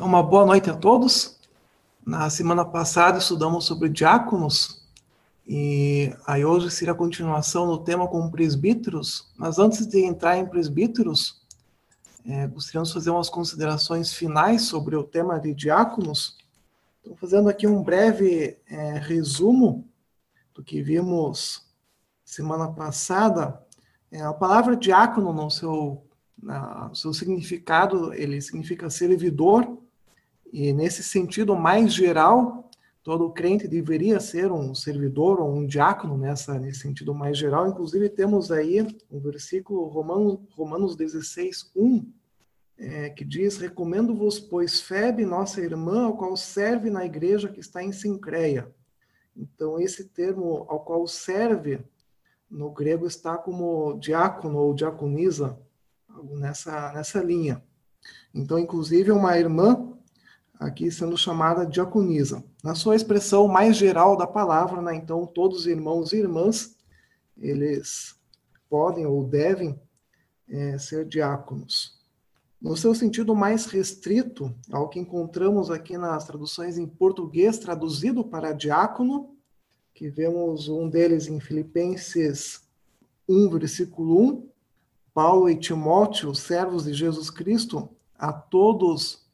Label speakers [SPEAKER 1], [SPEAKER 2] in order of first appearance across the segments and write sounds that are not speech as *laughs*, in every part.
[SPEAKER 1] Uma boa noite a todos. Na semana passada estudamos sobre diáconos e aí hoje será a continuação do tema com presbíteros. Mas antes de entrar em presbíteros, é, gostaríamos de fazer umas considerações finais sobre o tema de diáconos. Estou fazendo aqui um breve é, resumo do que vimos semana passada. É, a palavra diácono, no seu, no seu significado, ele significa servidor e nesse sentido mais geral, todo crente deveria ser um servidor ou um diácono nessa nesse sentido mais geral. Inclusive temos aí um versículo Romanos, Romanos 16, 1, é, que diz: Recomendo-vos, pois, Febe, nossa irmã, ao qual serve na igreja que está em Sincreia. Então, esse termo ao qual serve, no grego está como diácono ou diaconisa, nessa, nessa linha. Então, inclusive, uma irmã aqui sendo chamada diaconisa. Na sua expressão mais geral da palavra, né, então todos os irmãos e irmãs, eles podem ou devem é, ser diáconos. No seu sentido mais restrito, ao que encontramos aqui nas traduções em português, traduzido para diácono, que vemos um deles em Filipenses 1, versículo 1, Paulo e Timóteo, servos de Jesus Cristo, a todos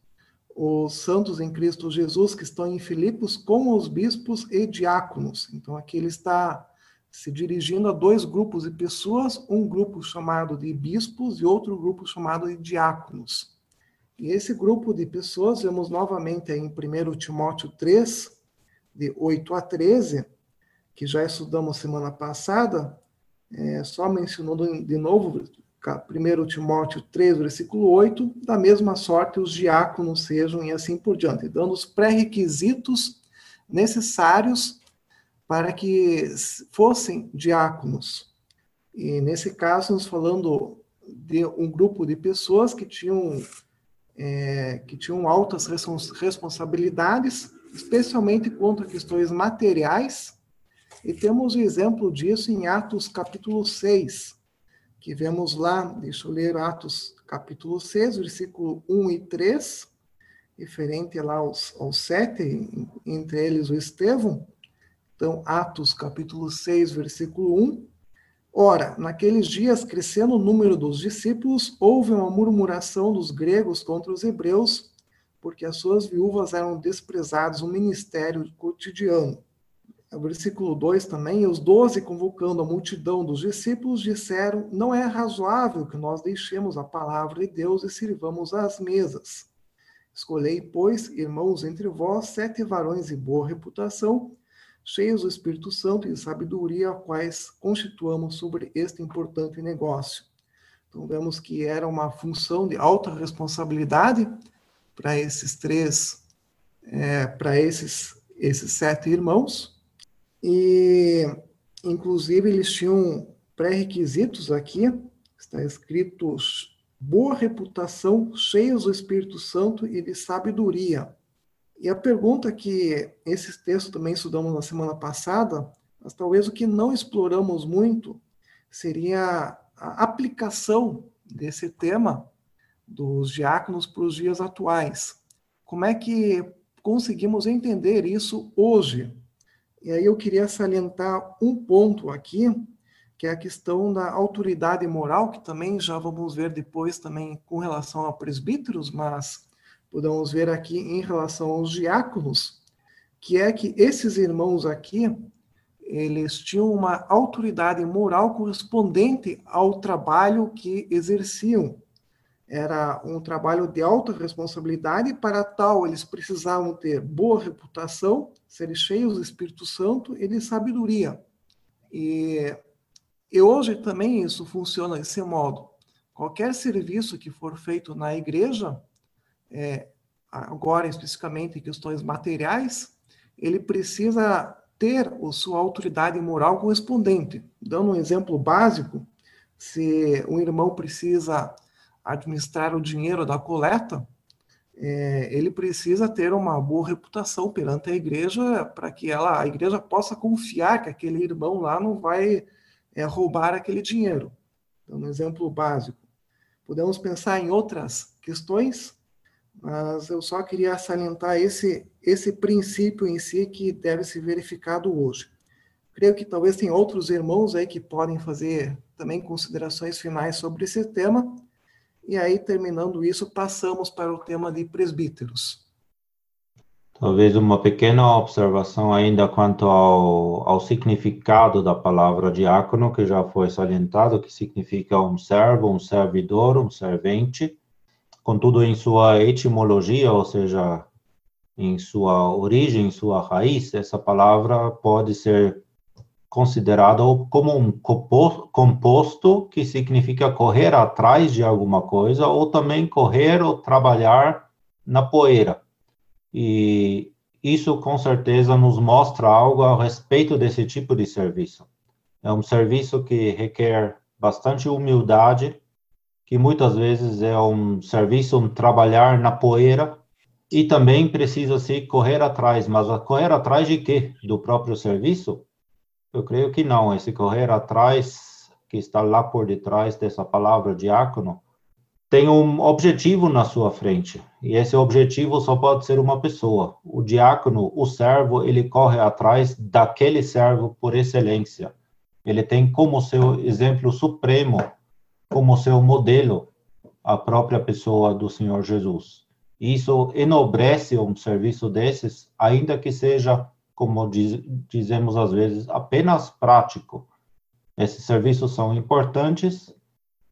[SPEAKER 1] os santos em Cristo Jesus que estão em Filipos com os bispos e diáconos. Então aqui ele está se dirigindo a dois grupos de pessoas, um grupo chamado de bispos e outro grupo chamado de diáconos. E esse grupo de pessoas, vemos novamente em 1 Timóteo 3, de 8 a 13, que já estudamos semana passada, é, só mencionando de novo 1 Timóteo 3, versículo 8, da mesma sorte os diáconos sejam e assim por diante, dando os pré-requisitos necessários para que fossem diáconos. E nesse caso, nós falando de um grupo de pessoas que tinham, é, que tinham altas responsabilidades, especialmente quanto a questões materiais, e temos o exemplo disso em Atos capítulo 6, que vemos lá, deixa eu ler Atos capítulo 6, versículo 1 e 3, referente lá aos, aos sete, entre eles o Estevão. Então, Atos capítulo 6, versículo 1. Ora, naqueles dias, crescendo o número dos discípulos, houve uma murmuração dos gregos contra os hebreus, porque as suas viúvas eram desprezadas no ministério cotidiano o versículo 2 também, os doze, convocando a multidão dos discípulos, disseram: Não é razoável que nós deixemos a palavra de Deus e sirvamos às mesas. Escolhei, pois, irmãos entre vós, sete varões de boa reputação, cheios do Espírito Santo e de sabedoria, a quais constituamos sobre este importante negócio. Então, vemos que era uma função de alta responsabilidade para esses três, é, para esses, esses sete irmãos, e, inclusive, eles tinham pré-requisitos aqui, está escrito boa reputação, cheios do Espírito Santo e de sabedoria. E a pergunta que esses textos também estudamos na semana passada, mas talvez o que não exploramos muito seria a aplicação desse tema dos diáconos para os dias atuais. Como é que conseguimos entender isso hoje? E aí eu queria salientar um ponto aqui, que é a questão da autoridade moral, que também já vamos ver depois também com relação a presbíteros, mas podemos ver aqui em relação aos diáconos, que é que esses irmãos aqui, eles tinham uma autoridade moral correspondente ao trabalho que exerciam. Era um trabalho de alta responsabilidade, para tal eles precisavam ter boa reputação, serem cheios do Espírito Santo e de sabedoria. E, e hoje também isso funciona desse modo. Qualquer serviço que for feito na igreja, é, agora especificamente em questões materiais, ele precisa ter a sua autoridade moral correspondente. Dando um exemplo básico, se um irmão precisa administrar o dinheiro da coleta, é, ele precisa ter uma boa reputação perante a igreja para que ela, a igreja possa confiar que aquele irmão lá não vai é, roubar aquele dinheiro. Então, um exemplo básico. Podemos pensar em outras questões, mas eu só queria salientar esse, esse princípio em si que deve ser verificado hoje. Creio que talvez tem outros irmãos aí que podem fazer também considerações finais sobre esse tema, e aí, terminando isso, passamos para o tema de presbíteros.
[SPEAKER 2] Talvez uma pequena observação ainda quanto ao, ao significado da palavra diácono, que já foi salientado, que significa um servo, um servidor, um servente. Contudo, em sua etimologia, ou seja, em sua origem, em sua raiz, essa palavra pode ser considerado como um composto que significa correr atrás de alguma coisa ou também correr ou trabalhar na poeira. E isso com certeza nos mostra algo a respeito desse tipo de serviço. É um serviço que requer bastante humildade, que muitas vezes é um serviço, um trabalhar na poeira, e também precisa se correr atrás, mas correr atrás de quê? Do próprio serviço? Eu creio que não. Esse correr atrás, que está lá por detrás dessa palavra diácono, tem um objetivo na sua frente. E esse objetivo só pode ser uma pessoa. O diácono, o servo, ele corre atrás daquele servo por excelência. Ele tem como seu exemplo supremo, como seu modelo, a própria pessoa do Senhor Jesus. Isso enobrece um serviço desses, ainda que seja como diz, dizemos às vezes, apenas prático. Esses serviços são importantes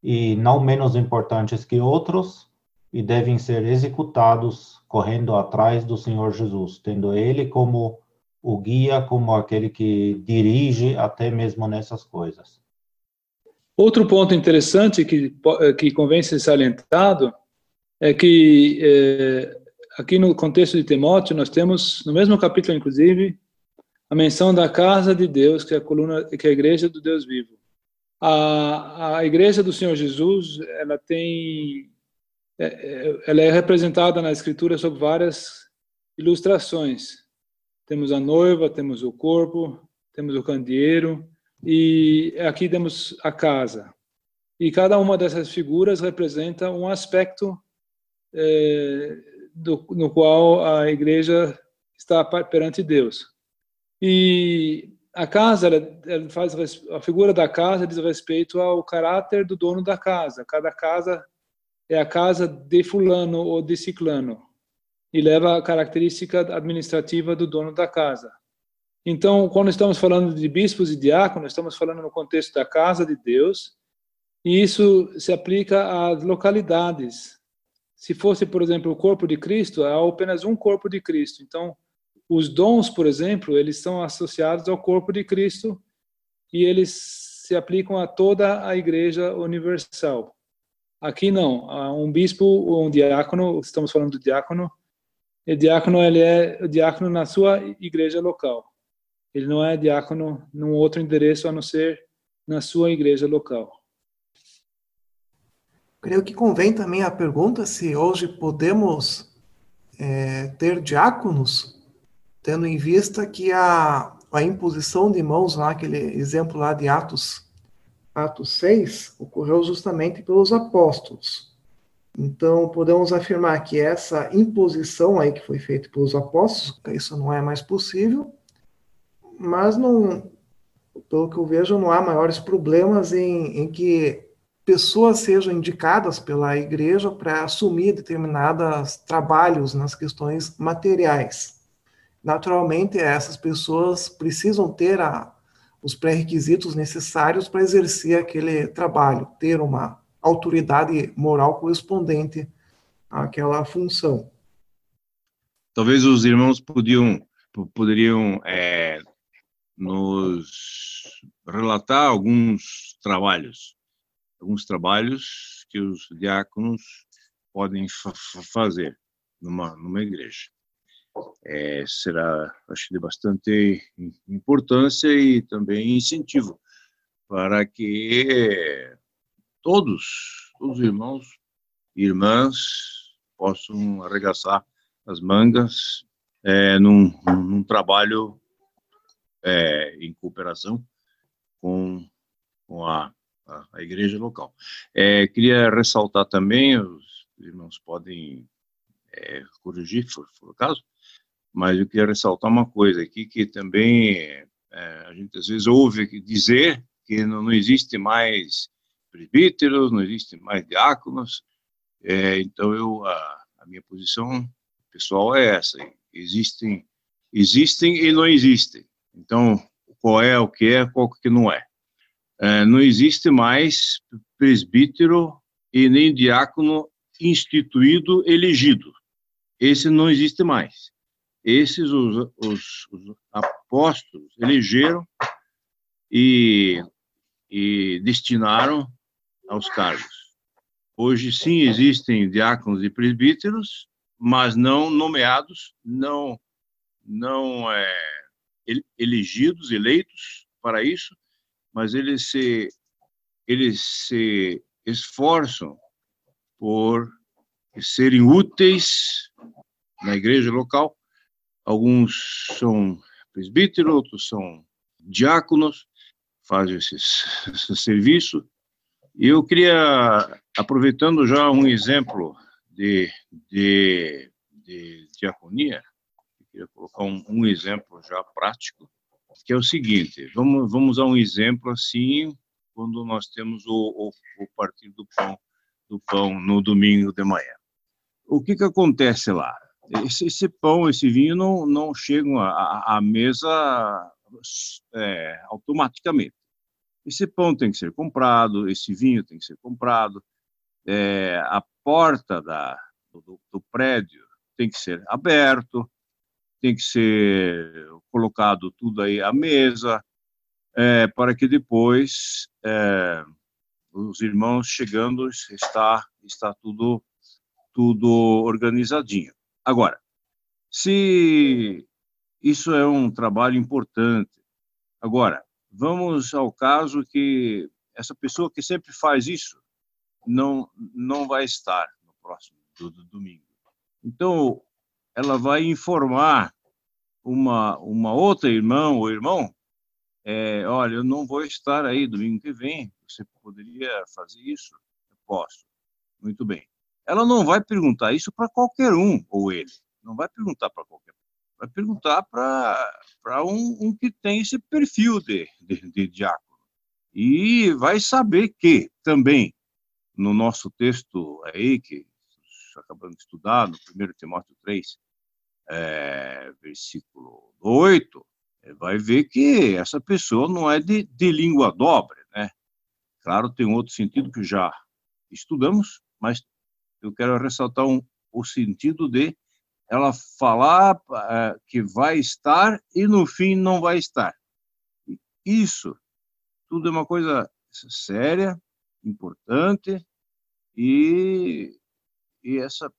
[SPEAKER 2] e não menos importantes que outros e devem ser executados correndo atrás do Senhor Jesus, tendo Ele como o guia, como aquele que dirige até mesmo nessas coisas.
[SPEAKER 3] Outro ponto interessante que, que convém ser salientado é que é, aqui no contexto de Timóteo, nós temos, no mesmo capítulo, inclusive, a menção da casa de Deus, que é a coluna, que é a igreja do Deus vivo. A, a igreja do Senhor Jesus, ela tem, é, é, ela é representada na Escritura sob várias ilustrações. Temos a noiva, temos o corpo, temos o candeeiro, e aqui temos a casa. E cada uma dessas figuras representa um aspecto é, do, no qual a igreja está perante Deus. E a casa, ela, ela faz a figura da casa diz respeito ao caráter do dono da casa. Cada casa é a casa de fulano ou de ciclano e leva a característica administrativa do dono da casa. Então, quando estamos falando de bispos e diáconos, estamos falando no contexto da casa de Deus, e isso se aplica às localidades se fosse, por exemplo, o corpo de Cristo, há apenas um corpo de Cristo. Então, os dons, por exemplo, eles são associados ao corpo de Cristo e eles se aplicam a toda a igreja universal. Aqui não, um bispo ou um diácono, estamos falando do diácono, o diácono ele é diácono na sua igreja local. Ele não é diácono num outro endereço a não ser na sua igreja local.
[SPEAKER 1] Creio que convém também a pergunta se hoje podemos é, ter diáconos, tendo em vista que a, a imposição de mãos, lá, aquele exemplo lá de Atos, Atos 6, ocorreu justamente pelos apóstolos. Então, podemos afirmar que essa imposição aí que foi feita pelos apóstolos, isso não é mais possível, mas não, pelo que eu vejo, não há maiores problemas em, em que pessoas sejam indicadas pela igreja para assumir determinados trabalhos nas questões materiais. Naturalmente, essas pessoas precisam ter a, os pré-requisitos necessários para exercer aquele trabalho, ter uma autoridade moral correspondente àquela função.
[SPEAKER 4] Talvez os irmãos podiam, poderiam é, nos relatar alguns trabalhos alguns trabalhos que os diáconos podem fa fazer numa, numa igreja. É, será, acho, de bastante importância e também incentivo para que todos, os irmãos e irmãs possam arregaçar as mangas é, num, num trabalho é, em cooperação com, com a a, a igreja local. É, queria ressaltar também, os irmãos podem é, corrigir, se for, for, o caso, mas eu queria ressaltar uma coisa aqui, que também é, a gente às vezes ouve dizer que não, não existe mais presbíteros, não existe mais diáconos, é, então eu, a, a minha posição pessoal é essa, existem, existem e não existem, então qual é o que é, qual que não é. É não existe mais presbítero e nem diácono instituído, elegido. Esse não existe mais. Esses os, os, os apóstolos elegeram e, e destinaram aos cargos. Hoje sim existem diáconos e presbíteros, mas não nomeados, não não é, elegidos, eleitos para isso, mas eles se eles se esforçam por serem úteis na igreja local. Alguns são presbíteros, outros são diáconos, fazem esse, esse *laughs* serviço. E eu queria, aproveitando já um exemplo de, de, de diaconia, queria colocar um, um exemplo já prático, que é o seguinte: vamos, vamos a um exemplo assim, quando nós temos o, o, o partido do pão do pão no domingo de manhã. O que, que acontece lá? Esse, esse pão, esse vinho não, não chegam à, à mesa é, automaticamente. Esse pão tem que ser comprado, esse vinho tem que ser comprado, é, a porta da, do, do, prédio tem que ser aberto, tem que ser colocado tudo aí à mesa, é, para que depois é, os irmãos chegando, está, está tudo, tudo organizadinho. Agora, se isso é um trabalho importante, agora, vamos ao caso que essa pessoa que sempre faz isso não, não vai estar no próximo do, do domingo. Então, ela vai informar uma, uma outra irmã ou irmão, é, olha, eu não vou estar aí domingo que vem, você poderia fazer isso? Eu posso. Muito bem. Ela não vai perguntar isso para qualquer um, ou ele. Não vai perguntar para qualquer um. Vai perguntar para um, um, que tem esse perfil de, de, de diácono. E vai saber que, também, no nosso texto aí, que acabamos de estudar, no 1 Timóteo 3, é, versículo 8, vai ver que essa pessoa não é de, de língua dobre, né? Claro, tem outro sentido que já estudamos, mas eu quero ressaltar um, o sentido de ela falar uh, que vai estar e no fim não vai estar. Isso tudo é uma coisa séria, importante e, e essa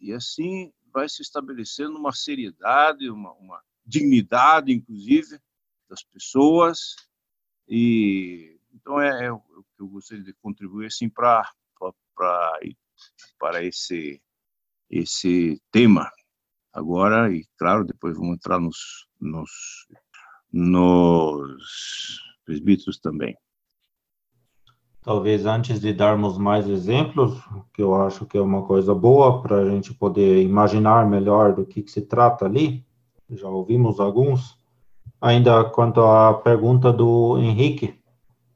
[SPEAKER 4] e assim vai se estabelecendo uma seriedade, uma, uma dignidade, inclusive, das pessoas. E então é, é o que eu gostaria de contribuir assim para para para esse esse tema agora. E claro depois vamos entrar nos nos nos presbíteros também
[SPEAKER 2] talvez antes de darmos mais exemplos que eu acho que é uma coisa boa para a gente poder imaginar melhor do que, que se trata ali já ouvimos alguns. Ainda quanto à pergunta do Henrique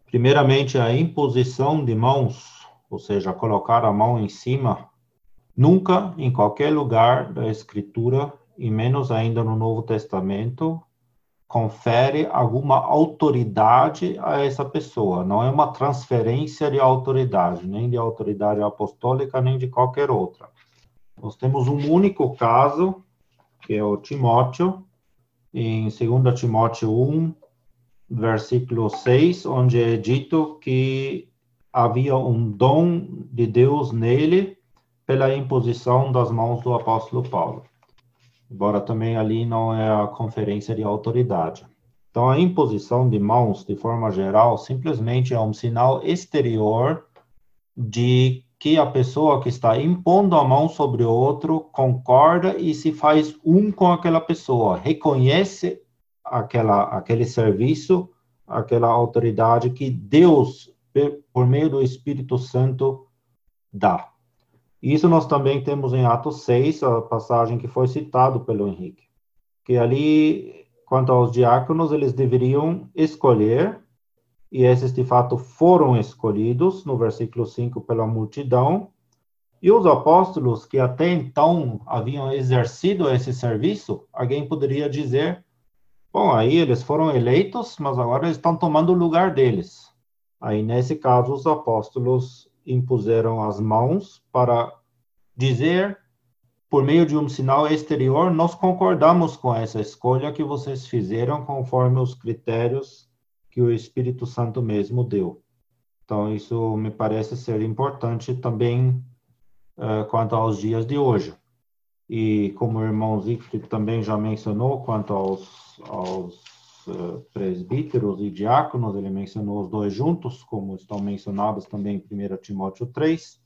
[SPEAKER 2] Primeiramente, a imposição de mãos, ou seja, colocar a mão em cima, nunca em qualquer lugar da Escritura, e menos ainda no Novo Testamento, confere alguma autoridade a essa pessoa. Não é uma transferência de autoridade, nem de autoridade apostólica, nem de qualquer outra. Nós temos um único caso, que é o Timóteo, em 2 Timóteo 1, versículo 6, onde é dito que havia um dom de Deus nele pela imposição das mãos do apóstolo Paulo. Embora também ali não é a conferência de autoridade. Então, a imposição de mãos, de forma geral, simplesmente é um sinal exterior de que a pessoa que está impondo a mão sobre o outro concorda e se faz um com aquela pessoa, reconhece aquela, aquele serviço, aquela autoridade que Deus, por meio do Espírito Santo, dá. Isso nós também temos em Atos 6, a passagem que foi citado pelo Henrique, que ali, quanto aos diáconos, eles deveriam escolher, e esses de fato foram escolhidos, no versículo 5, pela multidão, e os apóstolos que até então haviam exercido esse serviço, alguém poderia dizer, bom, aí eles foram eleitos, mas agora eles estão tomando o lugar deles. Aí, nesse caso, os apóstolos impuseram as mãos para dizer, por meio de um sinal exterior, nós concordamos com essa escolha que vocês fizeram conforme os critérios que o Espírito Santo mesmo deu. Então, isso me parece ser importante também uh, quanto aos dias de hoje. E como o irmão Siegfried também já mencionou, quanto aos, aos presbíteros e diáconos, ele mencionou os dois juntos, como estão mencionados também em 1 Timóteo 3.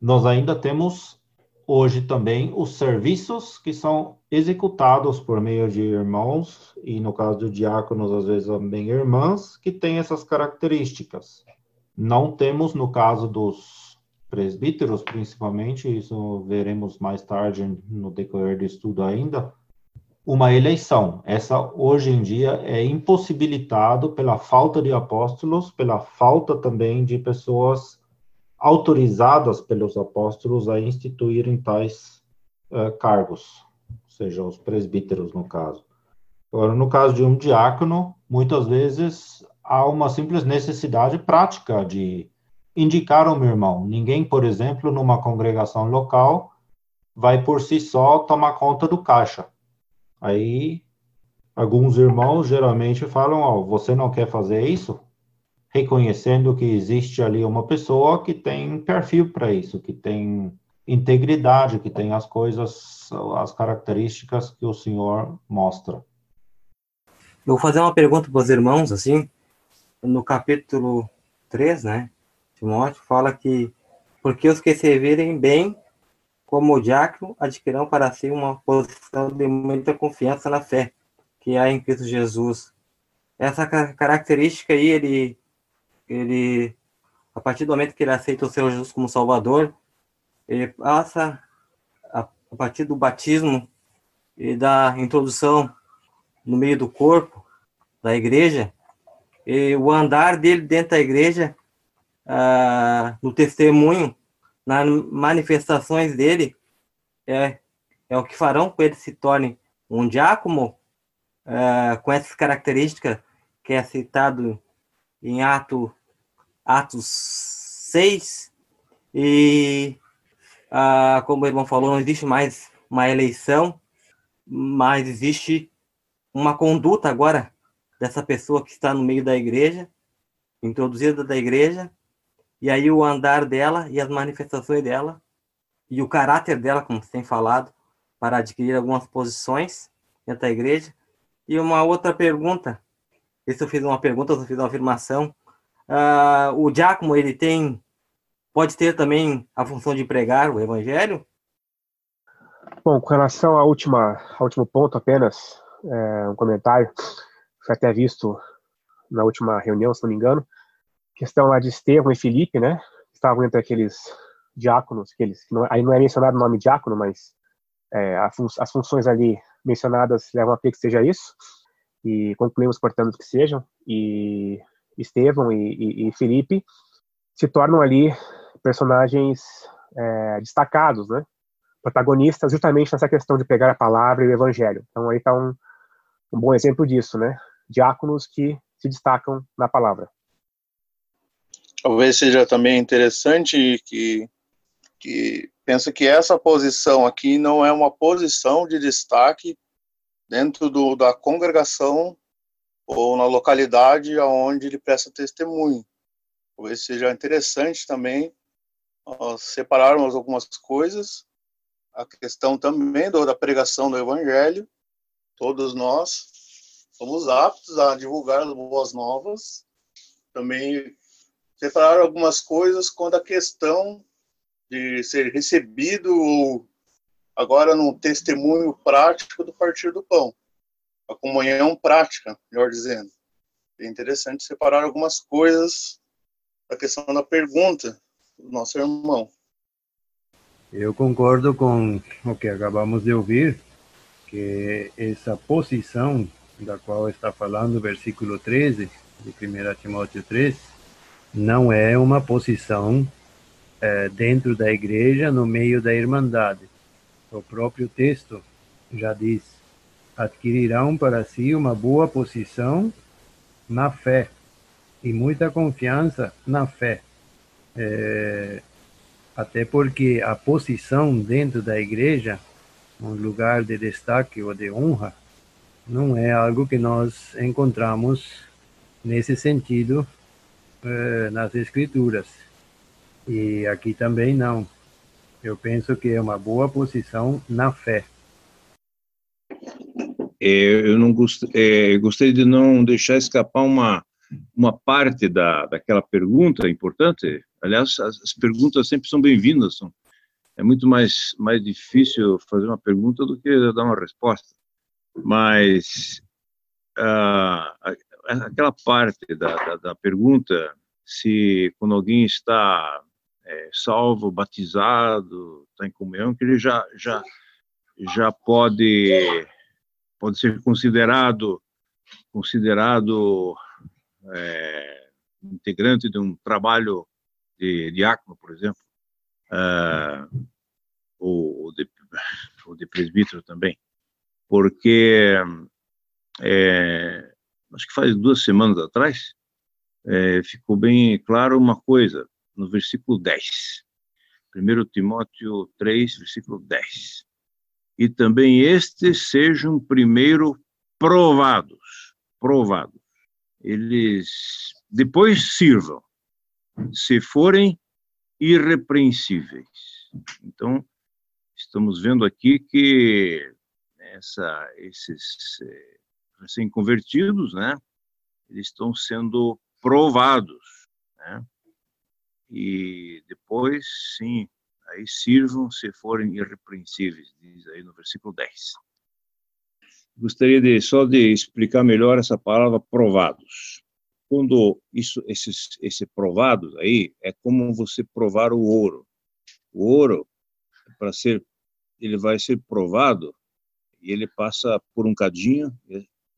[SPEAKER 2] Nós ainda temos hoje também os serviços que são executados por meio de irmãos, e no caso de diáconos, às vezes também irmãs, que têm essas características. Não temos, no caso dos presbíteros, principalmente, isso veremos mais tarde no decorrer do estudo ainda, uma eleição. Essa, hoje em dia, é impossibilitado pela falta de apóstolos, pela falta também de pessoas autorizadas pelos apóstolos a instituírem tais uh, cargos, ou seja, os presbíteros, no caso. Agora, no caso de um diácono, muitas vezes há uma simples necessidade prática de indicar um irmão. Ninguém, por exemplo, numa congregação local, vai por si só tomar conta do caixa. Aí, alguns irmãos geralmente falam: Ó, oh, você não quer fazer isso? Reconhecendo que existe ali uma pessoa que tem perfil para isso, que tem integridade, que tem as coisas, as características que o Senhor mostra.
[SPEAKER 5] Eu vou fazer uma pergunta para os irmãos, assim, no capítulo 3, né? Timóteo fala que porque os que servirem bem como diácono adquirirão para si uma posição de muita confiança na fé que há em Cristo Jesus. Essa característica aí, ele, ele, a partir do momento que ele aceita o Senhor Jesus como Salvador, ele passa, a, a partir do batismo e da introdução no meio do corpo da igreja, e o andar dele dentro da igreja ah, no testemunho, nas manifestações dele, é, é o que farão com ele se torne um diácono ah, com essas características que é citado em Ato, Atos 6, e ah, como o irmão falou, não existe mais uma eleição, mas existe uma conduta agora dessa pessoa que está no meio da igreja, introduzida da igreja, e aí o andar dela e as manifestações dela e o caráter dela, como você tem falado, para adquirir algumas posições dentro da igreja. E uma outra pergunta, se eu fiz uma pergunta, eu fiz uma afirmação, uh, o diácono, ele tem, pode ter também a função de pregar o evangelho?
[SPEAKER 6] Bom, com relação à última, ao último ponto apenas, é, um comentário, foi até visto na última reunião, se não me engano, questão lá de Estevão e Felipe, né? Estavam entre aqueles diáconos, aqueles, que não, aí não é mencionado o nome diácono, mas é, as funções ali mencionadas levam a crer que seja isso, e concluímos, portanto, que sejam, e Estevão e, e, e Felipe se tornam ali personagens é, destacados, né? Protagonistas justamente nessa questão de pegar a palavra e o evangelho. Então aí está um, um bom exemplo disso, né? Diáconos que se destacam na palavra.
[SPEAKER 7] Talvez seja também interessante que, que pensa que essa posição aqui não é uma posição de destaque dentro do, da congregação ou na localidade aonde ele presta testemunho. Talvez seja interessante também separarmos algumas coisas, a questão também do, da pregação do evangelho, todos nós somos aptos a divulgar as boas novas, também separar algumas coisas quando a questão de ser recebido agora no testemunho prático do partir do pão, a comunhão prática, melhor dizendo. É interessante separar algumas coisas da questão da pergunta do nosso irmão.
[SPEAKER 8] Eu concordo com o que acabamos de ouvir, que essa posição da qual está falando o versículo 13 de 1 Timóteo 3 não é uma posição é, dentro da igreja, no meio da irmandade. O próprio texto já diz: adquirirão para si uma boa posição na fé e muita confiança na fé. É, até porque a posição dentro da igreja, um lugar de destaque ou de honra, não é algo que nós encontramos nesse sentido é, nas escrituras. E aqui também não. Eu penso que é uma boa posição na fé.
[SPEAKER 4] É, eu não gost, é, gostei de não deixar escapar uma uma parte da, daquela pergunta importante. Aliás, as, as perguntas sempre são bem-vindas. É muito mais, mais difícil fazer uma pergunta do que dar uma resposta. Mas uh, aquela parte da, da, da, pergunta, se quando alguém está é, salvo, batizado, está em comunhão, que ele já, já, já pode, pode ser considerado considerado é, integrante de um trabalho de diácono, por exemplo, uh, ou, de, ou de presbítero também, porque é, acho que faz duas semanas atrás é, ficou bem claro uma coisa no versículo 10, 1 Timóteo 3, versículo 10. E também estes sejam primeiro provados, provados eles depois sirvam, se forem irrepreensíveis. Então, estamos vendo aqui que essa, esses é, recém-convertidos, né, eles estão sendo provados, né, e depois, sim, aí sirvam se forem irrepreensíveis, diz aí no versículo 10 gostaria de só de explicar melhor essa palavra provados. Quando isso, esses, esse provados aí é como você provar o ouro. O ouro para ser, ele vai ser provado e ele passa por um cadinho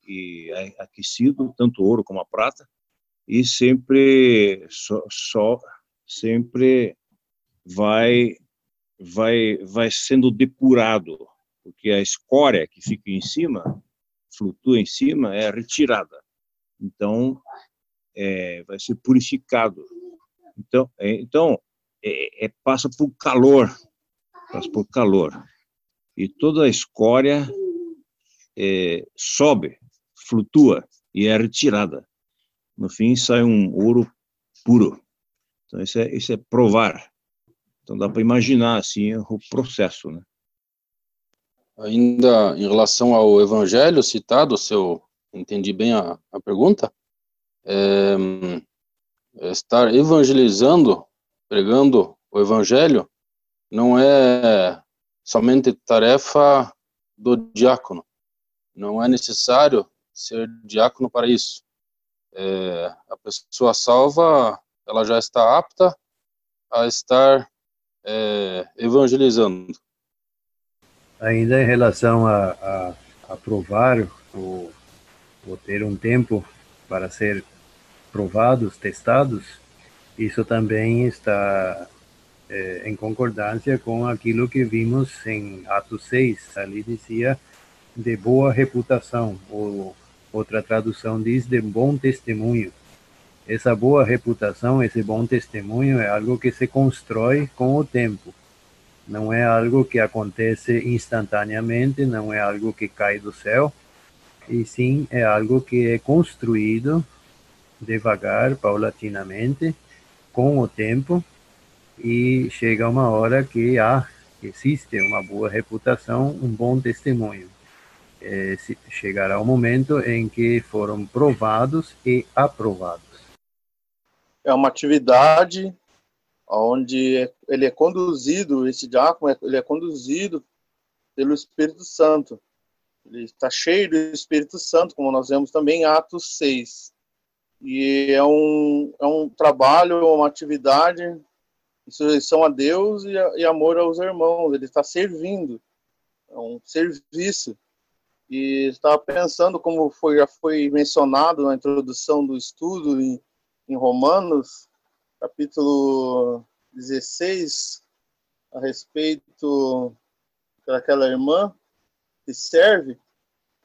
[SPEAKER 4] e, aquecido tanto ouro como a prata e sempre só, só sempre vai vai vai sendo depurado porque a escória que fica em cima, flutua em cima, é retirada. Então, é, vai ser purificado. Então, é, então é, é, passa por calor, passa por calor. E toda a escória é, sobe, flutua e é retirada. No fim, sai um ouro puro. Então, isso é, isso é provar. Então, dá para imaginar, assim, o processo, né?
[SPEAKER 9] Ainda em relação ao evangelho citado, se eu entendi bem a, a pergunta, é, estar evangelizando, pregando o evangelho, não é somente tarefa do diácono. Não é necessário ser diácono para isso. É, a pessoa salva, ela já está apta a estar é, evangelizando.
[SPEAKER 8] Ainda em relação a, a, provar ou ter um tempo para ser provados, testados, isso também está é, em concordância com aquilo que vimos em Atos 6. Ali dizia de boa reputação, ou outra tradução diz de bom testemunho. Essa boa reputação, esse bom testemunho é algo que se constrói com o tempo. Não é algo que acontece instantaneamente, não é algo que cai do céu, e sim é algo que é construído devagar, paulatinamente, com o tempo, e chega uma hora que há, existe uma boa reputação, um bom testemunho. É, chegará o momento em que foram provados e aprovados.
[SPEAKER 7] É uma atividade onde ele é conduzido, esse diácono, ele é conduzido pelo Espírito Santo. Ele está cheio do Espírito Santo, como nós vemos também em Atos 6. E é um, é um trabalho, uma atividade sujeição a Deus e, e amor aos irmãos. Ele está servindo, é um serviço. E estava pensando, como foi, já foi mencionado na introdução do estudo em, em Romanos, capítulo 16, a respeito daquela irmã que serve.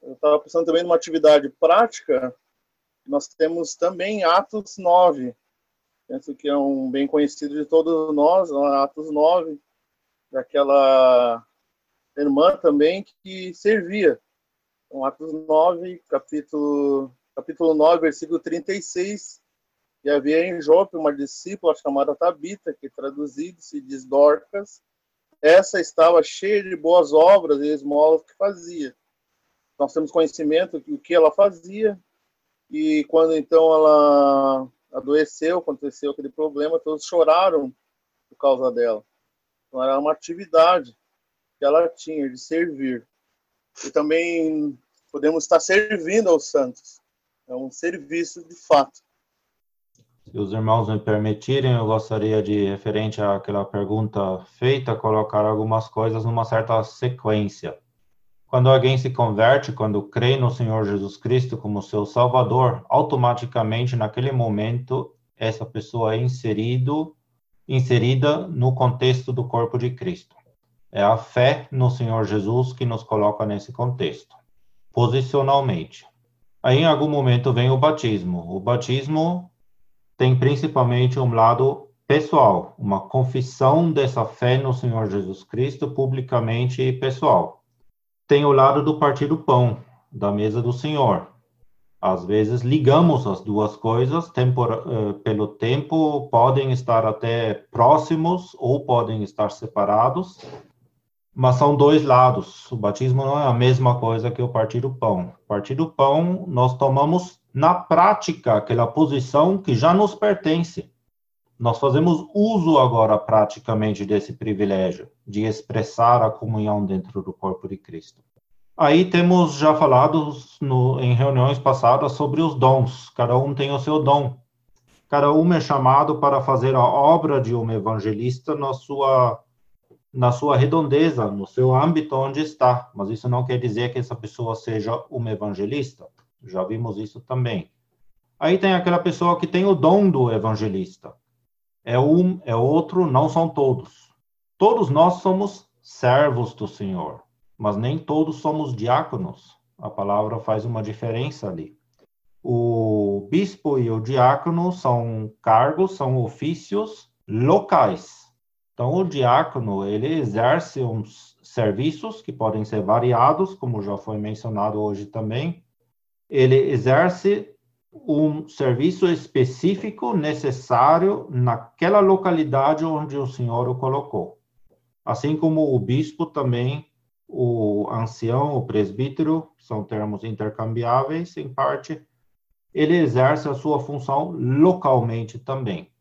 [SPEAKER 7] Eu estava pensando também numa atividade prática. Nós temos também Atos 9. Penso que é um bem conhecido de todos nós, Atos 9, daquela irmã também que servia então, Atos 9, capítulo, capítulo 9, versículo 36. E havia em Jope uma discípula chamada Tabita, que traduzido se diz Dorcas. Essa estava cheia de boas obras e esmolas que fazia. Nós temos conhecimento do que ela fazia. E quando então ela adoeceu, aconteceu aquele problema, todos choraram por causa dela. Então era uma atividade que ela tinha de servir. E também podemos estar servindo aos santos. É um serviço de fato.
[SPEAKER 2] Se os irmãos me permitirem, eu gostaria de, referente àquela pergunta feita, colocar algumas coisas numa certa sequência. Quando alguém se converte, quando crê no Senhor Jesus Cristo como seu Salvador, automaticamente, naquele momento, essa pessoa é inserido, inserida no contexto do corpo de Cristo. É a fé no Senhor Jesus que nos coloca nesse contexto posicionalmente. Aí, em algum momento, vem o batismo. O batismo tem principalmente um lado pessoal, uma confissão dessa fé no Senhor Jesus Cristo publicamente e pessoal. Tem o lado do partir do pão, da mesa do Senhor. Às vezes ligamos as duas coisas, tempor, uh, pelo tempo podem estar até próximos ou podem estar separados, mas são dois lados. O batismo não é a mesma coisa que o partir do pão. O partir do pão, nós tomamos na prática aquela posição que já nos pertence. Nós fazemos uso agora praticamente desse privilégio de expressar a comunhão dentro do corpo de Cristo. Aí temos já falado no, em reuniões passadas sobre os dons. Cada um tem o seu dom. Cada um é chamado para fazer a obra de um evangelista na sua na sua redondeza, no seu âmbito onde está, mas isso não quer dizer que essa pessoa seja uma evangelista. Já vimos isso também. Aí tem aquela pessoa que tem o dom do evangelista. É um, é outro, não são todos. Todos nós somos servos do Senhor, mas nem todos somos diáconos. A palavra faz uma diferença ali. O bispo e o diácono são cargos, são ofícios locais então, o diácono, ele exerce uns serviços que podem ser variados, como já foi mencionado hoje também. Ele exerce um serviço específico necessário naquela localidade onde o Senhor o colocou. Assim como o bispo também, o ancião, o presbítero, são termos intercambiáveis em parte, ele exerce a sua função localmente também.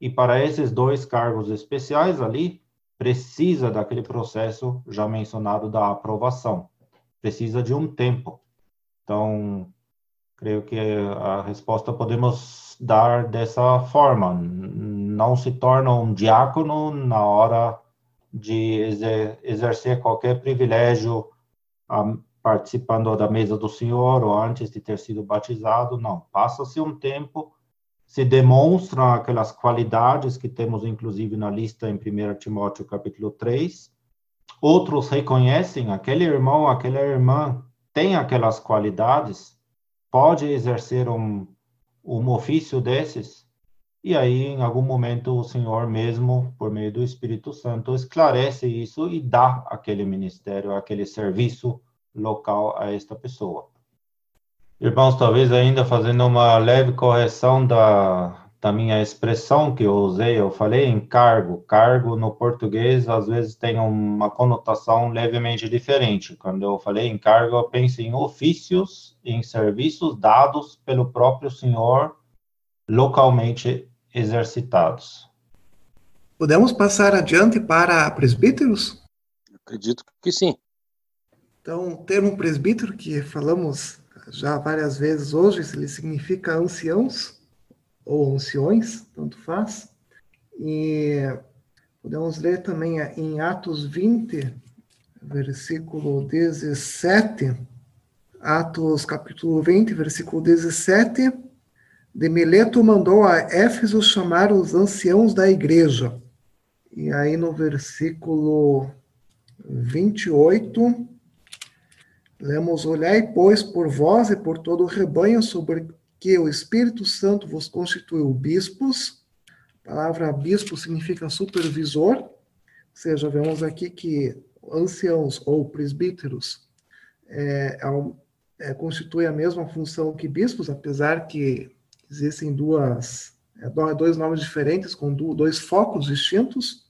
[SPEAKER 2] E para esses dois cargos especiais ali, precisa daquele processo já mencionado da aprovação. Precisa de um tempo. Então, creio que a resposta podemos dar dessa forma. Não se torna um diácono na hora de exercer qualquer privilégio participando da mesa do Senhor ou antes de ter sido batizado, não. Passa-se um tempo se demonstram aquelas qualidades que temos inclusive na lista em 1 Timóteo capítulo 3. Outros reconhecem aquele irmão, aquela irmã tem aquelas qualidades, pode exercer um, um ofício desses, e aí em algum momento o Senhor mesmo, por meio do Espírito Santo, esclarece isso e dá aquele ministério, aquele serviço local a esta pessoa. Irmãos, talvez ainda fazendo uma leve correção da, da minha expressão que eu usei, eu falei em cargo. Cargo no português às vezes tem uma conotação levemente diferente. Quando eu falei em cargo, eu penso em ofícios, em serviços dados pelo próprio senhor localmente exercitados.
[SPEAKER 1] Podemos passar adiante para presbíteros?
[SPEAKER 9] Acredito que sim.
[SPEAKER 1] Então, o termo presbítero que falamos já várias vezes hoje, ele significa anciãos ou anciões, tanto faz. E Podemos ler também em Atos 20, versículo 17. Atos capítulo 20, versículo 17. De Mileto mandou a Éfeso chamar os anciãos da igreja. E aí no versículo 28, lemos: Olhai, pois, por vós e por todo o rebanho sobre que o Espírito Santo vos constituiu bispos. A palavra bispo significa supervisor, ou seja, vemos aqui que anciãos ou presbíteros é, é, é, a mesma função que bispos, apesar que existem duas, é, dois nomes diferentes, com dois focos distintos.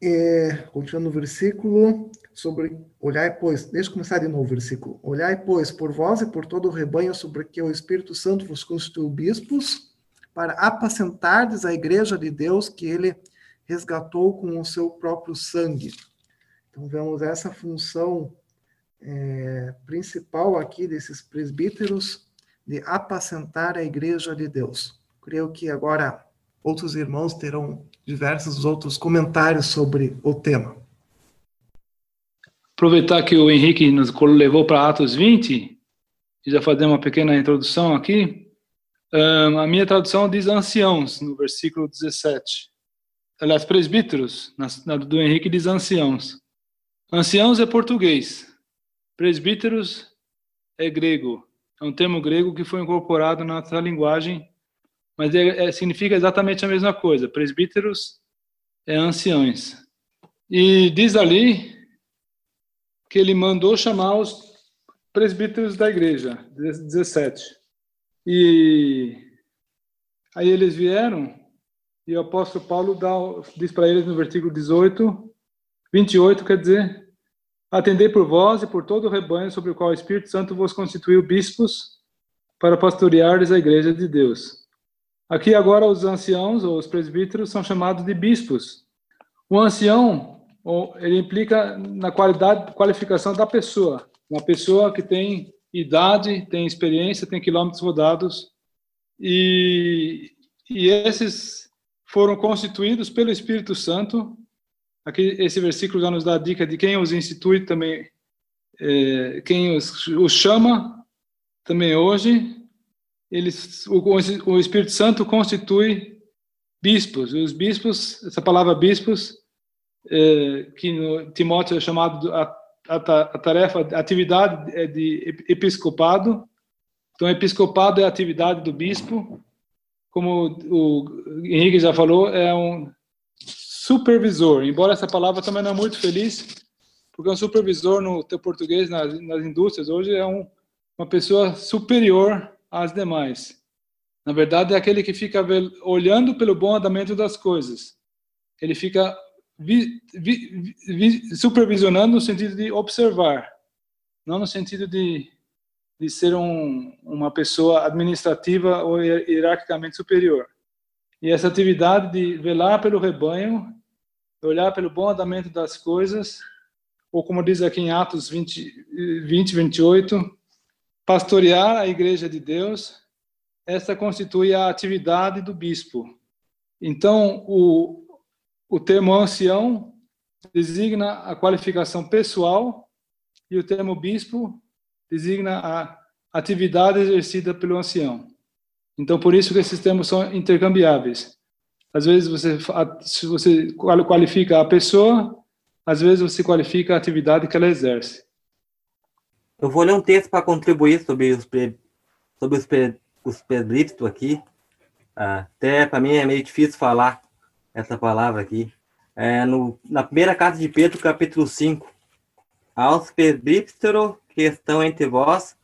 [SPEAKER 1] E, continuando no versículo, sobre olhai, pois, deixa eu começar de novo o versículo. Olhai, pois, por vós e por todo o rebanho sobre que o Espírito Santo vos constituiu bispos, para apacentardes a igreja de Deus que ele resgatou com o seu próprio sangue. Então, vemos essa função é, principal aqui desses presbíteros de apacentar a igreja de Deus. Creio que agora outros irmãos terão diversos outros comentários sobre o tema.
[SPEAKER 3] Aproveitar que o Henrique nos levou para Atos 20, e já fazer uma pequena introdução aqui. Um, a minha tradução diz anciãos, no versículo 17. Aliás, presbíteros, na, na do Henrique diz anciãos. Anciãos é português, presbíteros é grego. É um termo grego que foi incorporado na nossa linguagem, mas é, é, significa exatamente a mesma coisa. Presbíteros é anciãos. E diz ali que ele mandou chamar os presbíteros da igreja, 17. E aí eles vieram e o apóstolo Paulo dá, diz para eles no versículo 18 28 quer dizer: Atendei por vós e por todo o rebanho sobre o qual o Espírito Santo vos constituiu bispos para pastoreares a igreja de Deus. Aqui agora os anciãos ou os presbíteros são chamados de bispos. O ancião, ele implica na qualidade, qualificação da pessoa. Uma pessoa que tem idade, tem experiência, tem quilômetros rodados. E, e esses foram constituídos pelo Espírito Santo Aqui, esse versículo já nos dá a dica de quem os institui também, é, quem os, os, chama também hoje. Eles, o, o Espírito Santo constitui bispos. Os bispos, essa palavra bispos, que no Timóteo é chamado a, a, a tarefa, a atividade é de episcopado. Então, episcopado é a atividade do bispo. Como o Henrique já falou, é um supervisor, embora essa palavra também não é muito feliz, porque um supervisor no teu português, nas, nas indústrias, hoje é um, uma pessoa superior às demais. Na verdade, é aquele que fica olhando pelo bom andamento das coisas. Ele fica vi, vi, vi, supervisionando no sentido de observar, não no sentido de, de ser um, uma pessoa administrativa ou hierarquicamente superior. E essa atividade de velar pelo rebanho, olhar pelo bom andamento das coisas, ou como diz aqui em Atos 20, 20 28, pastorear a igreja de Deus, essa constitui a atividade do bispo. Então, o, o termo ancião designa a qualificação pessoal e o termo bispo designa a atividade exercida pelo ancião. Então, por isso que esses termos são intercambiáveis. Às vezes você, você qualifica a pessoa, às vezes você qualifica a atividade que ela exerce.
[SPEAKER 5] Eu vou ler um texto para contribuir sobre os, sobre os, os aqui. Até para mim é meio difícil falar essa palavra aqui. É no, na primeira carta de Pedro, capítulo 5. Aos presbíteros que estão entre vós,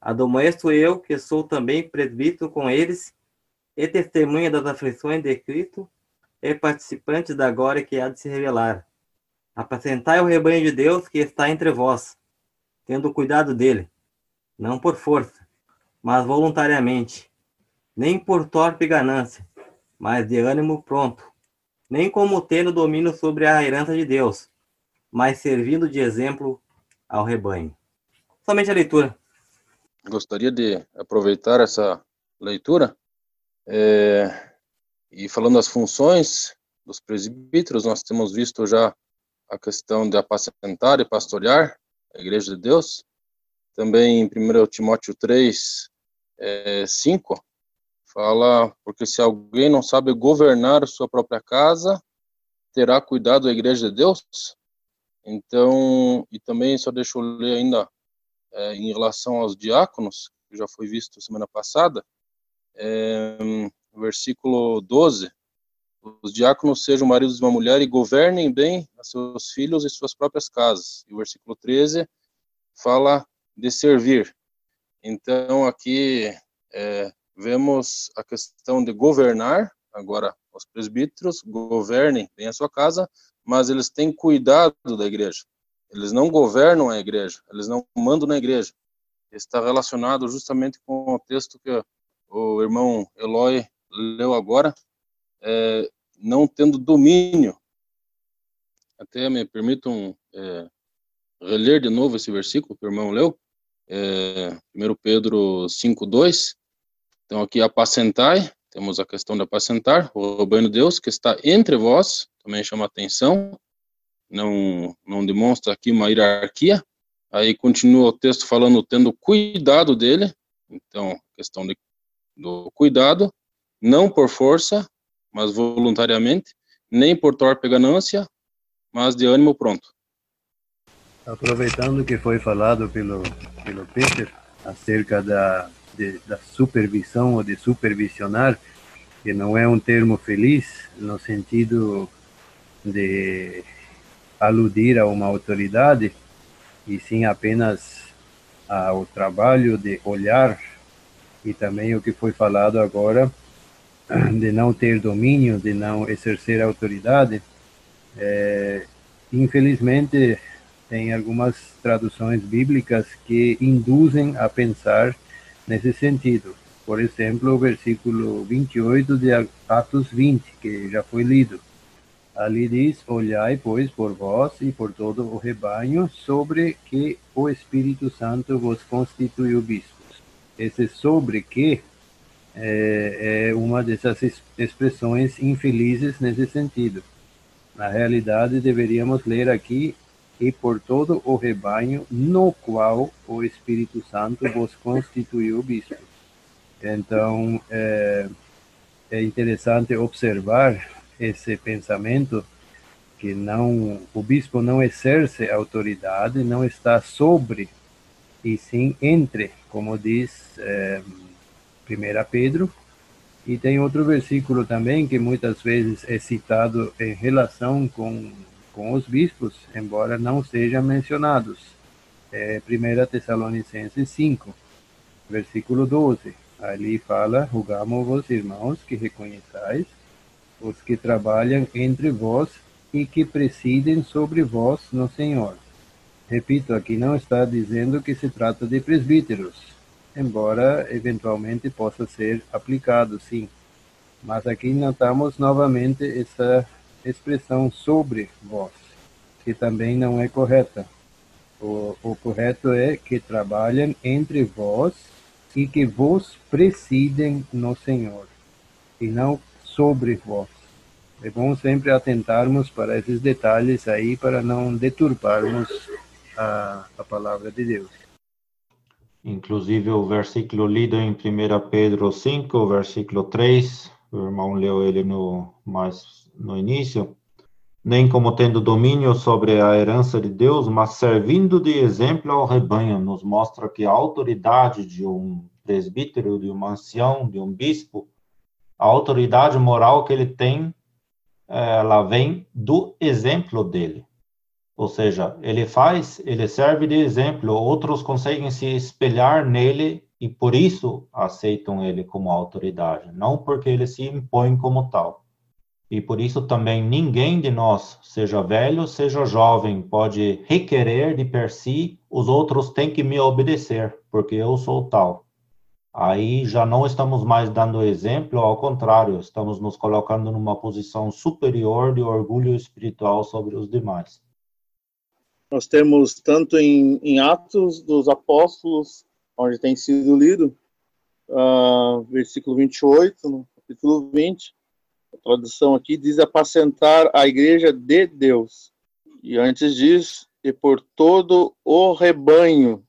[SPEAKER 5] Admoesto eu, que sou também presbítero com eles, e testemunha das aflições de Cristo, e participante da glória que há de se revelar. Apacentai o rebanho de Deus que está entre vós, tendo cuidado dele, não por força, mas voluntariamente, nem por torpe ganância, mas de ânimo pronto, nem como tendo domínio sobre a herança de Deus, mas servindo de exemplo ao rebanho. Somente a leitura
[SPEAKER 9] gostaria de aproveitar essa leitura é, e falando das funções dos presbíteros, nós temos visto já a questão de apacentar e pastorear a Igreja de Deus. Também em 1 Timóteo 3, é, 5, fala, porque se alguém não sabe governar sua própria casa, terá cuidado da Igreja de Deus? Então, e também só deixa eu ler ainda é, em relação aos diáconos, que já foi visto semana passada, é, versículo 12, os diáconos sejam maridos de uma mulher e governem bem a seus filhos e suas próprias casas. E o versículo 13 fala de servir. Então, aqui é, vemos a questão de governar, agora os presbíteros governem bem a sua casa, mas eles têm cuidado da igreja. Eles não governam a igreja, eles não mandam na igreja. Está relacionado justamente com o texto que o irmão Eloy leu agora, é, não tendo domínio. Até me permitam é, reler de novo esse versículo que o irmão leu, é, 1 Pedro 5,2. Então, aqui, apacentai, temos a questão de apacentar, o rebanho de Deus que está entre vós, também chama atenção, não, não demonstra aqui uma hierarquia. Aí continua o texto falando, tendo cuidado dele, então, questão de, do cuidado, não por força, mas voluntariamente, nem por torpe ganância, mas de ânimo pronto.
[SPEAKER 8] Aproveitando que foi falado pelo, pelo Peter acerca da, de, da supervisão ou de supervisionar, que não é um termo feliz no sentido de aludir a uma autoridade, e sim apenas ao trabalho de olhar e também o que foi falado agora de não ter domínio, de não exercer autoridade, é, infelizmente tem algumas traduções bíblicas que induzem a pensar nesse sentido. Por exemplo, o versículo 28 de Atos 20, que já foi lido. Ali diz: Olhai, pois, por vós e por todo o rebanho, sobre que o Espírito Santo vos constituiu bispos. Esse sobre que é, é uma dessas expressões infelizes nesse sentido. Na realidade, deveríamos ler aqui e por todo o rebanho no qual o Espírito Santo vos constituiu bispo. Então, é, é interessante observar esse pensamento que não o bispo não exerce autoridade, não está sobre e sim entre, como diz é, 1 Pedro. E tem outro versículo também que muitas vezes é citado em relação com, com os bispos, embora não sejam mencionados. É 1 Tessalonicenses 5, versículo 12. Ali fala: Rogamos-vos, irmãos, que reconheçais os que trabalham entre vós e que presidem sobre vós no Senhor. Repito, aqui não está dizendo que se trata de presbíteros, embora eventualmente possa ser aplicado, sim. Mas aqui notamos novamente essa expressão sobre vós, que também não é correta. O, o correto é que trabalham entre vós e que vos presidem no Senhor, e não sobre vós. É bom sempre atentarmos para esses detalhes aí, para não deturparmos a, a palavra de Deus.
[SPEAKER 2] Inclusive o versículo lido em 1 Pedro 5, versículo 3, o irmão leu ele no, mais no início, nem como tendo domínio sobre a herança de Deus, mas servindo de exemplo ao rebanho, nos mostra que a autoridade de um presbítero, de um ancião, de um bispo, a autoridade moral que ele tem, ela vem do exemplo dele. Ou seja, ele faz, ele serve de exemplo, outros conseguem se espelhar nele e por isso aceitam ele como autoridade, não porque ele se impõe como tal. E por isso também ninguém de nós, seja velho, seja jovem, pode requerer de per si, os outros têm que me obedecer, porque eu sou tal. Aí já não estamos mais dando exemplo, ao contrário, estamos nos colocando numa posição superior de orgulho espiritual sobre os demais.
[SPEAKER 7] Nós temos tanto em, em Atos dos Apóstolos, onde tem sido lido, uh, versículo 28, no capítulo 20, A tradução aqui diz apacentar a igreja de Deus. E antes disso, e por todo o rebanho.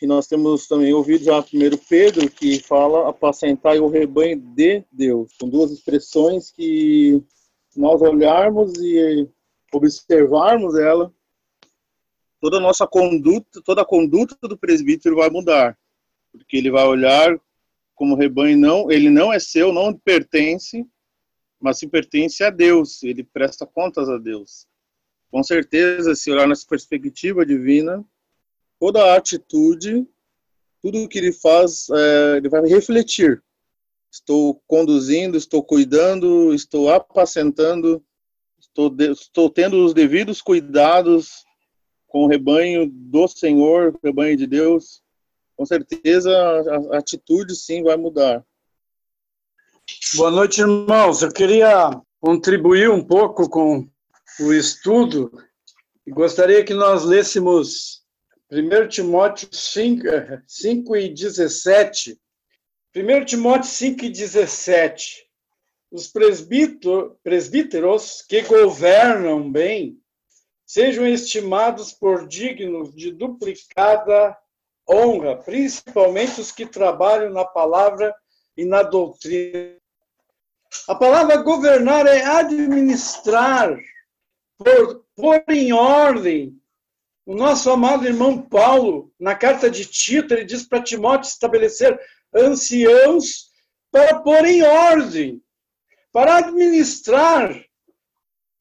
[SPEAKER 7] E nós temos também ouvido já primeiro Pedro, que fala apacentar o rebanho de Deus. São duas expressões que nós olharmos e observarmos ela, toda a nossa conduta, toda a conduta do presbítero vai mudar, porque ele vai olhar como rebanho não, ele não é seu, não pertence, mas se pertence a Deus, ele presta contas a Deus. Com certeza, se olhar nessa perspectiva divina, toda a atitude, tudo que ele faz, é, ele vai refletir. Estou conduzindo, estou cuidando, estou apacentando, estou, de, estou tendo os devidos cuidados com o rebanho do Senhor, o rebanho de Deus. Com certeza, a, a atitude sim vai mudar.
[SPEAKER 10] Boa noite, irmãos. Eu queria contribuir um pouco com o estudo e gostaria que nós lêssemos 1 Timóteo 5, 5 e 17. 1 Timóteo 5 e 17. Os presbíteros que governam bem sejam estimados por dignos de duplicada honra, principalmente os que trabalham na palavra e na doutrina. A palavra governar é administrar, por, pôr em ordem. O nosso amado irmão Paulo, na carta de Tito, ele diz para Timóteo estabelecer anciãos para pôr em ordem, para administrar.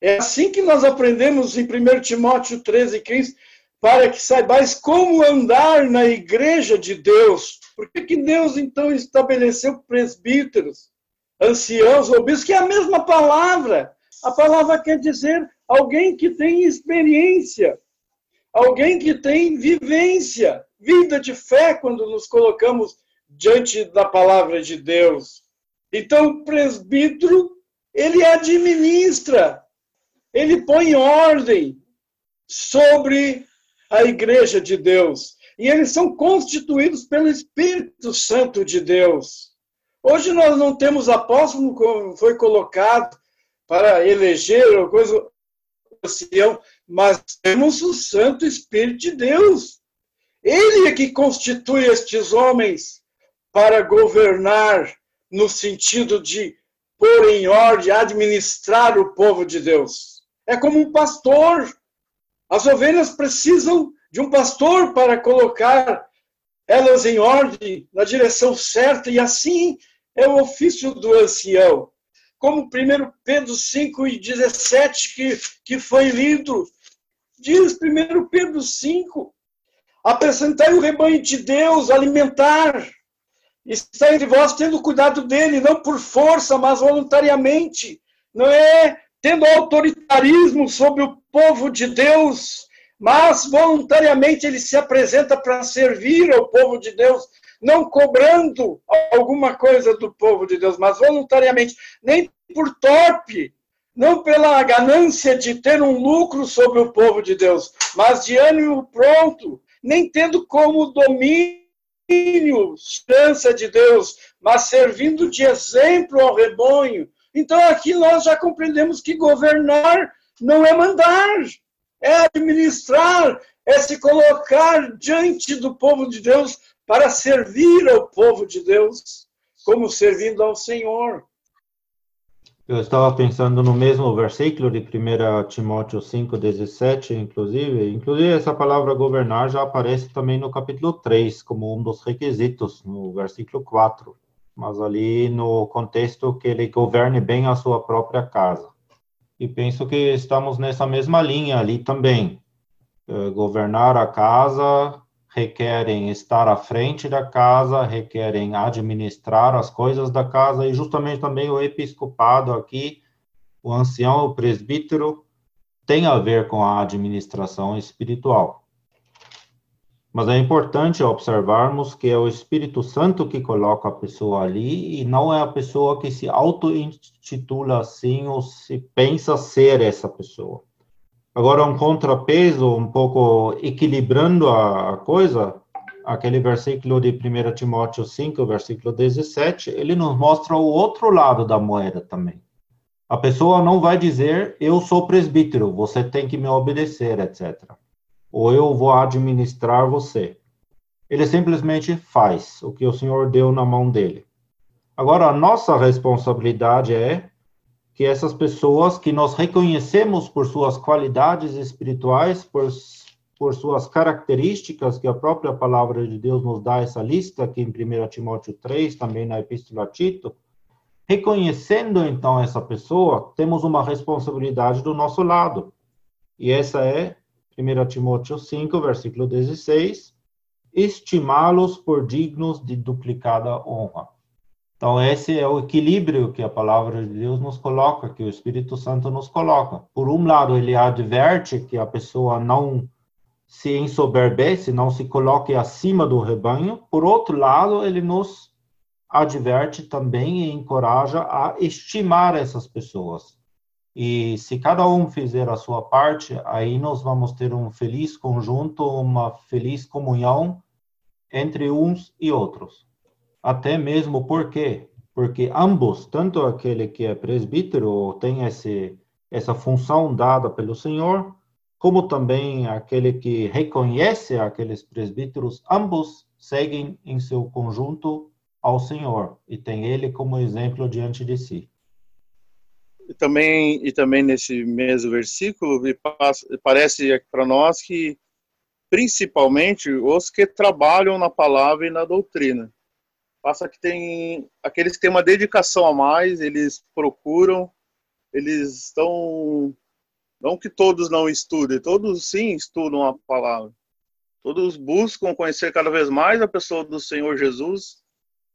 [SPEAKER 10] É assim que nós aprendemos em 1 Timóteo 13, 15, para que saibais como andar na igreja de Deus. Por que, que Deus então estabeleceu presbíteros, anciãos ou bispos, que é a mesma palavra? A palavra quer dizer alguém que tem experiência, alguém que tem vivência, vida de fé quando nos colocamos diante da palavra de Deus. Então, o presbítero, ele administra, ele põe ordem sobre a igreja de Deus. E eles são constituídos pelo Espírito Santo de Deus. Hoje nós não temos apóstolo como foi colocado para eleger ou coisa mas temos o Santo Espírito de Deus. Ele é que constitui estes homens para governar no sentido de pôr em ordem, administrar o povo de Deus. É como um pastor. As ovelhas precisam de um pastor para colocar elas em ordem, na direção certa, e assim é o ofício do ancião. Como 1 Pedro 5 e 17 que, que foi lido. Diz 1 Pedro 5, apresentai o rebanho de Deus, alimentar, está entre vós tendo cuidado dele, não por força, mas voluntariamente, não é tendo autoritarismo sobre o povo de Deus, mas voluntariamente ele se apresenta para servir ao povo de Deus, não cobrando alguma coisa do povo de Deus, mas voluntariamente, nem por torpe, não pela ganância de ter um lucro sobre o povo de Deus, mas de ânimo pronto, nem tendo como domínio esperança de Deus, mas servindo de exemplo ao rebanho. Então aqui nós já compreendemos que governar não é mandar, é administrar, é se colocar diante do povo de Deus para servir ao povo de Deus, como servindo ao Senhor.
[SPEAKER 2] Eu estava pensando no mesmo versículo de 1 Timóteo 5, 17, inclusive. Inclusive, essa palavra governar já aparece também no capítulo 3, como um dos requisitos, no versículo 4. Mas ali no contexto que ele governe bem a sua própria casa. E penso que estamos nessa mesma linha ali também. Eh, governar a casa requerem estar à frente da casa, requerem administrar as coisas da casa, e justamente também o episcopado aqui, o ancião, o presbítero, tem a ver com a administração espiritual. Mas é importante observarmos que é o Espírito Santo que coloca a pessoa ali e não é a pessoa que se auto-intitula assim ou se pensa ser essa pessoa. Agora, um contrapeso, um pouco equilibrando a coisa, aquele versículo de 1 Timóteo 5, versículo 17, ele nos mostra o outro lado da moeda também. A pessoa não vai dizer, eu sou presbítero, você tem que me obedecer, etc. Ou eu vou administrar você. Ele simplesmente faz o que o Senhor deu na mão dele. Agora, a nossa responsabilidade é que essas pessoas que nós reconhecemos por suas qualidades espirituais, por, por suas características, que a própria palavra de Deus nos dá essa lista aqui em 1 Timóteo 3, também na Epístola a Tito, Reconhecendo então essa pessoa, temos uma responsabilidade do nosso lado. E essa é 1 Timóteo 5, versículo 16, estimá-los por dignos de duplicada honra. Então, esse é o equilíbrio que a palavra de Deus nos coloca, que o Espírito Santo nos coloca. Por um lado, ele adverte que a pessoa não se ensoberbece, não se coloque acima do rebanho. Por outro lado, ele nos adverte também e encoraja a estimar essas pessoas. E se cada um fizer a sua parte, aí nós vamos ter um feliz conjunto, uma feliz comunhão entre uns e outros. Até mesmo porque porque ambos, tanto aquele que é presbítero ou tem esse essa função dada pelo Senhor, como também aquele que reconhece aqueles presbíteros, ambos seguem em seu conjunto ao Senhor e tem ele como exemplo diante de si.
[SPEAKER 7] E também, e também nesse mesmo versículo, parece para nós que, principalmente, os que trabalham na palavra e na doutrina. Passa que tem aqueles que têm uma dedicação a mais, eles procuram, eles estão. Não que todos não estudem, todos sim estudam a palavra. Todos buscam conhecer cada vez mais a pessoa do Senhor Jesus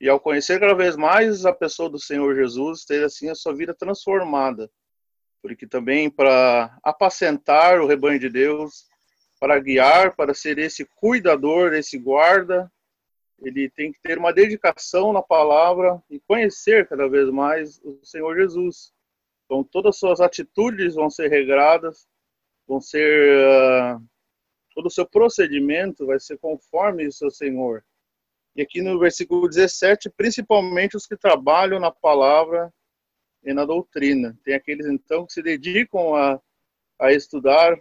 [SPEAKER 7] e ao conhecer cada vez mais a pessoa do Senhor Jesus, ter assim a sua vida transformada. Porque também para apacentar o rebanho de Deus, para guiar, para ser esse cuidador, esse guarda, ele tem que ter uma dedicação na palavra e conhecer cada vez mais o Senhor Jesus. Então, todas as suas atitudes vão ser regradas, vão ser. Uh, todo o seu procedimento vai ser conforme o seu Senhor. E aqui no versículo 17, principalmente os que trabalham na palavra e na doutrina. Tem aqueles, então, que se dedicam a, a estudar,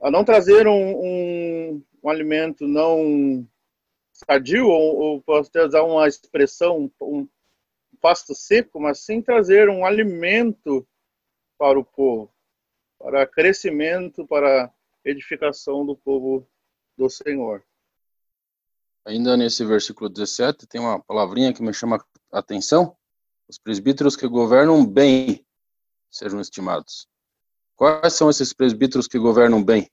[SPEAKER 7] a não trazer um, um, um alimento não sadio, ou, ou posso até usar uma expressão, um pasto seco, mas sim trazer um alimento para o povo, para crescimento, para edificação do povo do Senhor.
[SPEAKER 9] Ainda nesse versículo 17, tem uma palavrinha que me chama a atenção. Os presbíteros que governam bem sejam estimados. Quais são esses presbíteros que governam bem?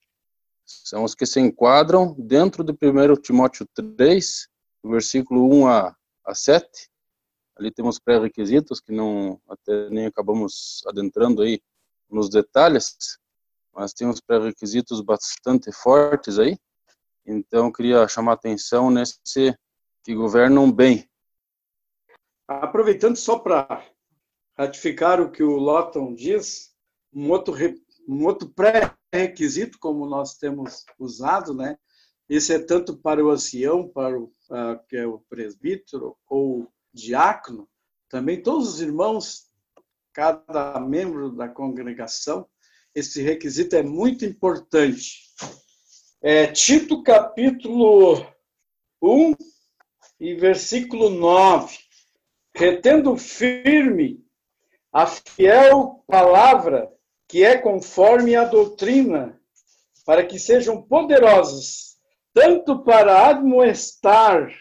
[SPEAKER 9] São os que se enquadram dentro do 1 Timóteo 3, versículo 1 a, a 7. Ali temos pré-requisitos que não até nem acabamos adentrando aí nos detalhes, mas tem uns pré-requisitos bastante fortes aí. Então, queria chamar atenção nesse que governam bem.
[SPEAKER 10] Aproveitando só para ratificar o que o Lawton diz, um outro, um outro pré-requisito, como nós temos usado, né? Esse é tanto para o ancião, para o uh, que é o presbítero ou diácono, também todos os irmãos, cada membro da congregação, esse requisito é muito importante. É, Tito capítulo 1 e versículo 9. Retendo firme a fiel palavra que é conforme a doutrina, para que sejam poderosos, tanto para admoestar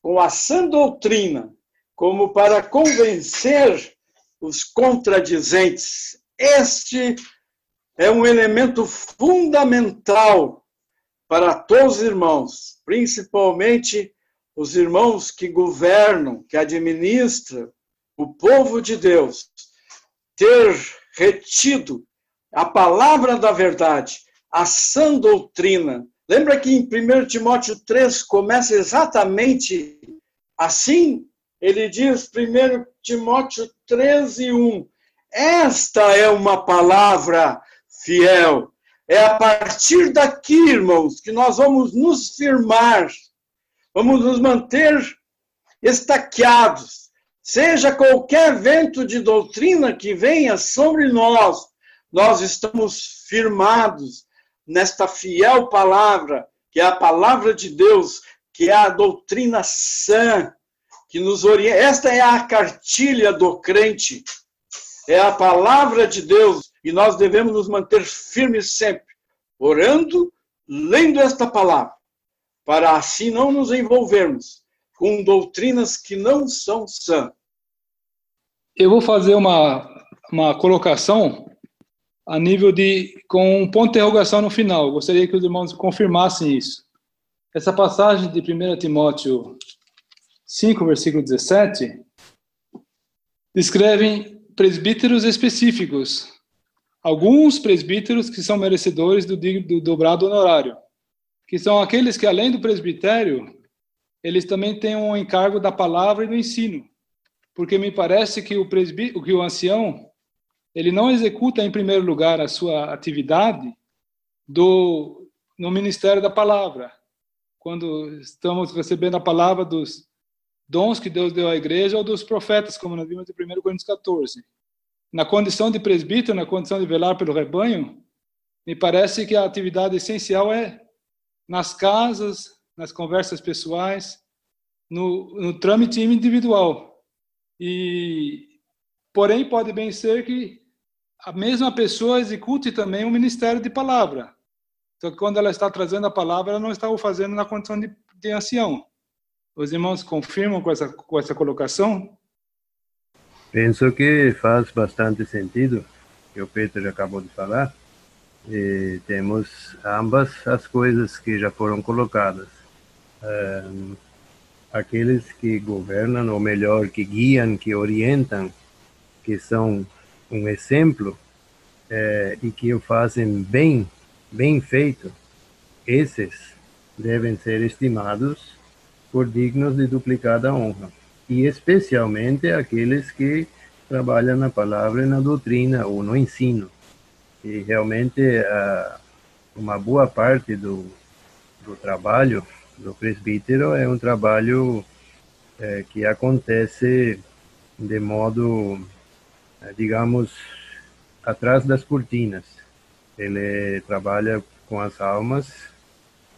[SPEAKER 10] com a sã doutrina, como para convencer os contradizentes. Este é um elemento fundamental para todos os irmãos, principalmente os irmãos que governam, que administram o povo de Deus, ter retido a palavra da verdade, a sã doutrina. Lembra que em 1 Timóteo 3 começa exatamente assim? Ele diz, 1 Timóteo 13, 1, esta é uma palavra fiel, é a partir daqui, irmãos, que nós vamos nos firmar, vamos nos manter estaqueados, seja qualquer vento de doutrina que venha sobre nós, nós estamos firmados nesta fiel palavra, que é a palavra de Deus, que é a doutrina sã, que nos orienta. Esta é a cartilha do crente, é a palavra de Deus, e nós devemos nos manter firmes sempre, orando, lendo esta palavra, para assim não nos envolvermos com doutrinas que não são sãs.
[SPEAKER 3] Eu vou fazer uma, uma colocação a nível de com um ponto de interrogação no final. Gostaria que os irmãos confirmassem isso. Essa passagem de 1 Timóteo 5, versículo 17, descrevem presbíteros específicos. Alguns presbíteros que são merecedores do, do dobrado honorário, que são aqueles que, além do presbitério, eles também têm um encargo da palavra e do ensino. Porque me parece que o, presbí que o ancião, ele não executa em primeiro lugar a sua atividade do, no ministério da palavra. Quando estamos recebendo a palavra dos dons que Deus deu à igreja ou dos profetas, como nós vimos em 1 Coríntios 14. Na condição de presbítero, na condição de velar pelo rebanho, me parece que a atividade essencial é nas casas, nas conversas pessoais, no, no trâmite individual. E, porém, pode bem ser que a mesma pessoa execute também o ministério de palavra. Então, quando ela está trazendo a palavra, ela não está o fazendo na condição de, de ancião. Os irmãos confirmam com essa, com essa colocação?
[SPEAKER 8] Penso que faz bastante sentido, que o Pedro acabou de falar. E temos ambas as coisas que já foram colocadas. Um, aqueles que governam, ou melhor, que guiam, que orientam, que são um exemplo é, e que o fazem bem, bem feito, esses devem ser estimados por dignos de duplicada honra, e especialmente aqueles que trabalham na palavra e na doutrina ou no ensino. E realmente uma boa parte do, do trabalho do presbítero é um trabalho é, que acontece de modo, é, digamos, atrás das cortinas. Ele trabalha com as almas,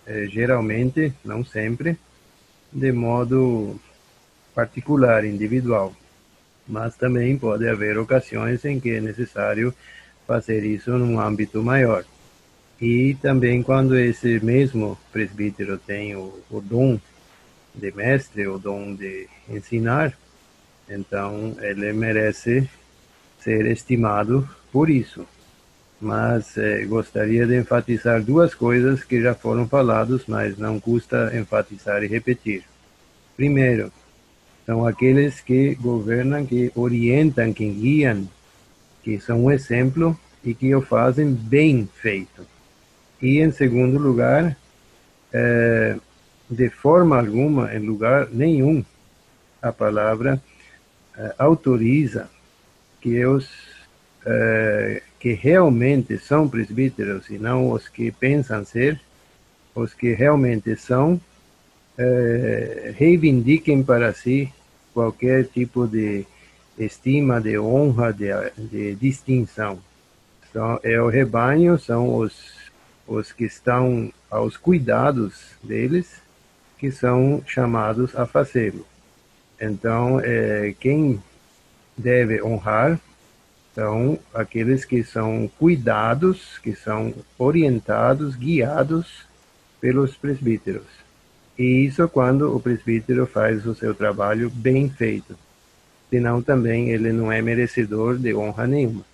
[SPEAKER 8] é, geralmente, não sempre, de modo particular, individual. Mas também pode haver ocasiões em que é necessário fazer isso num âmbito maior. E também quando esse mesmo presbítero tem o, o dom de mestre, o dom de ensinar, então ele merece ser estimado por isso mas eh, gostaria de enfatizar duas coisas que já foram faladas, mas não custa enfatizar e repetir. Primeiro, são aqueles que governam, que orientam, que guiam, que são um exemplo e que o fazem bem feito. E, em segundo lugar, eh, de forma alguma, em lugar nenhum, a palavra eh, autoriza que os eh, que realmente são presbíteros e não os que pensam ser, os que realmente são, eh, reivindiquem para si qualquer tipo de estima, de honra, de, de distinção. Então, é o rebanho, são os, os que estão aos cuidados deles, que são chamados a fazê-lo. Então, é, quem deve honrar são aqueles que são cuidados, que são orientados, guiados pelos presbíteros. E isso quando o presbítero faz o seu trabalho bem feito. Senão também ele não é merecedor de honra nenhuma.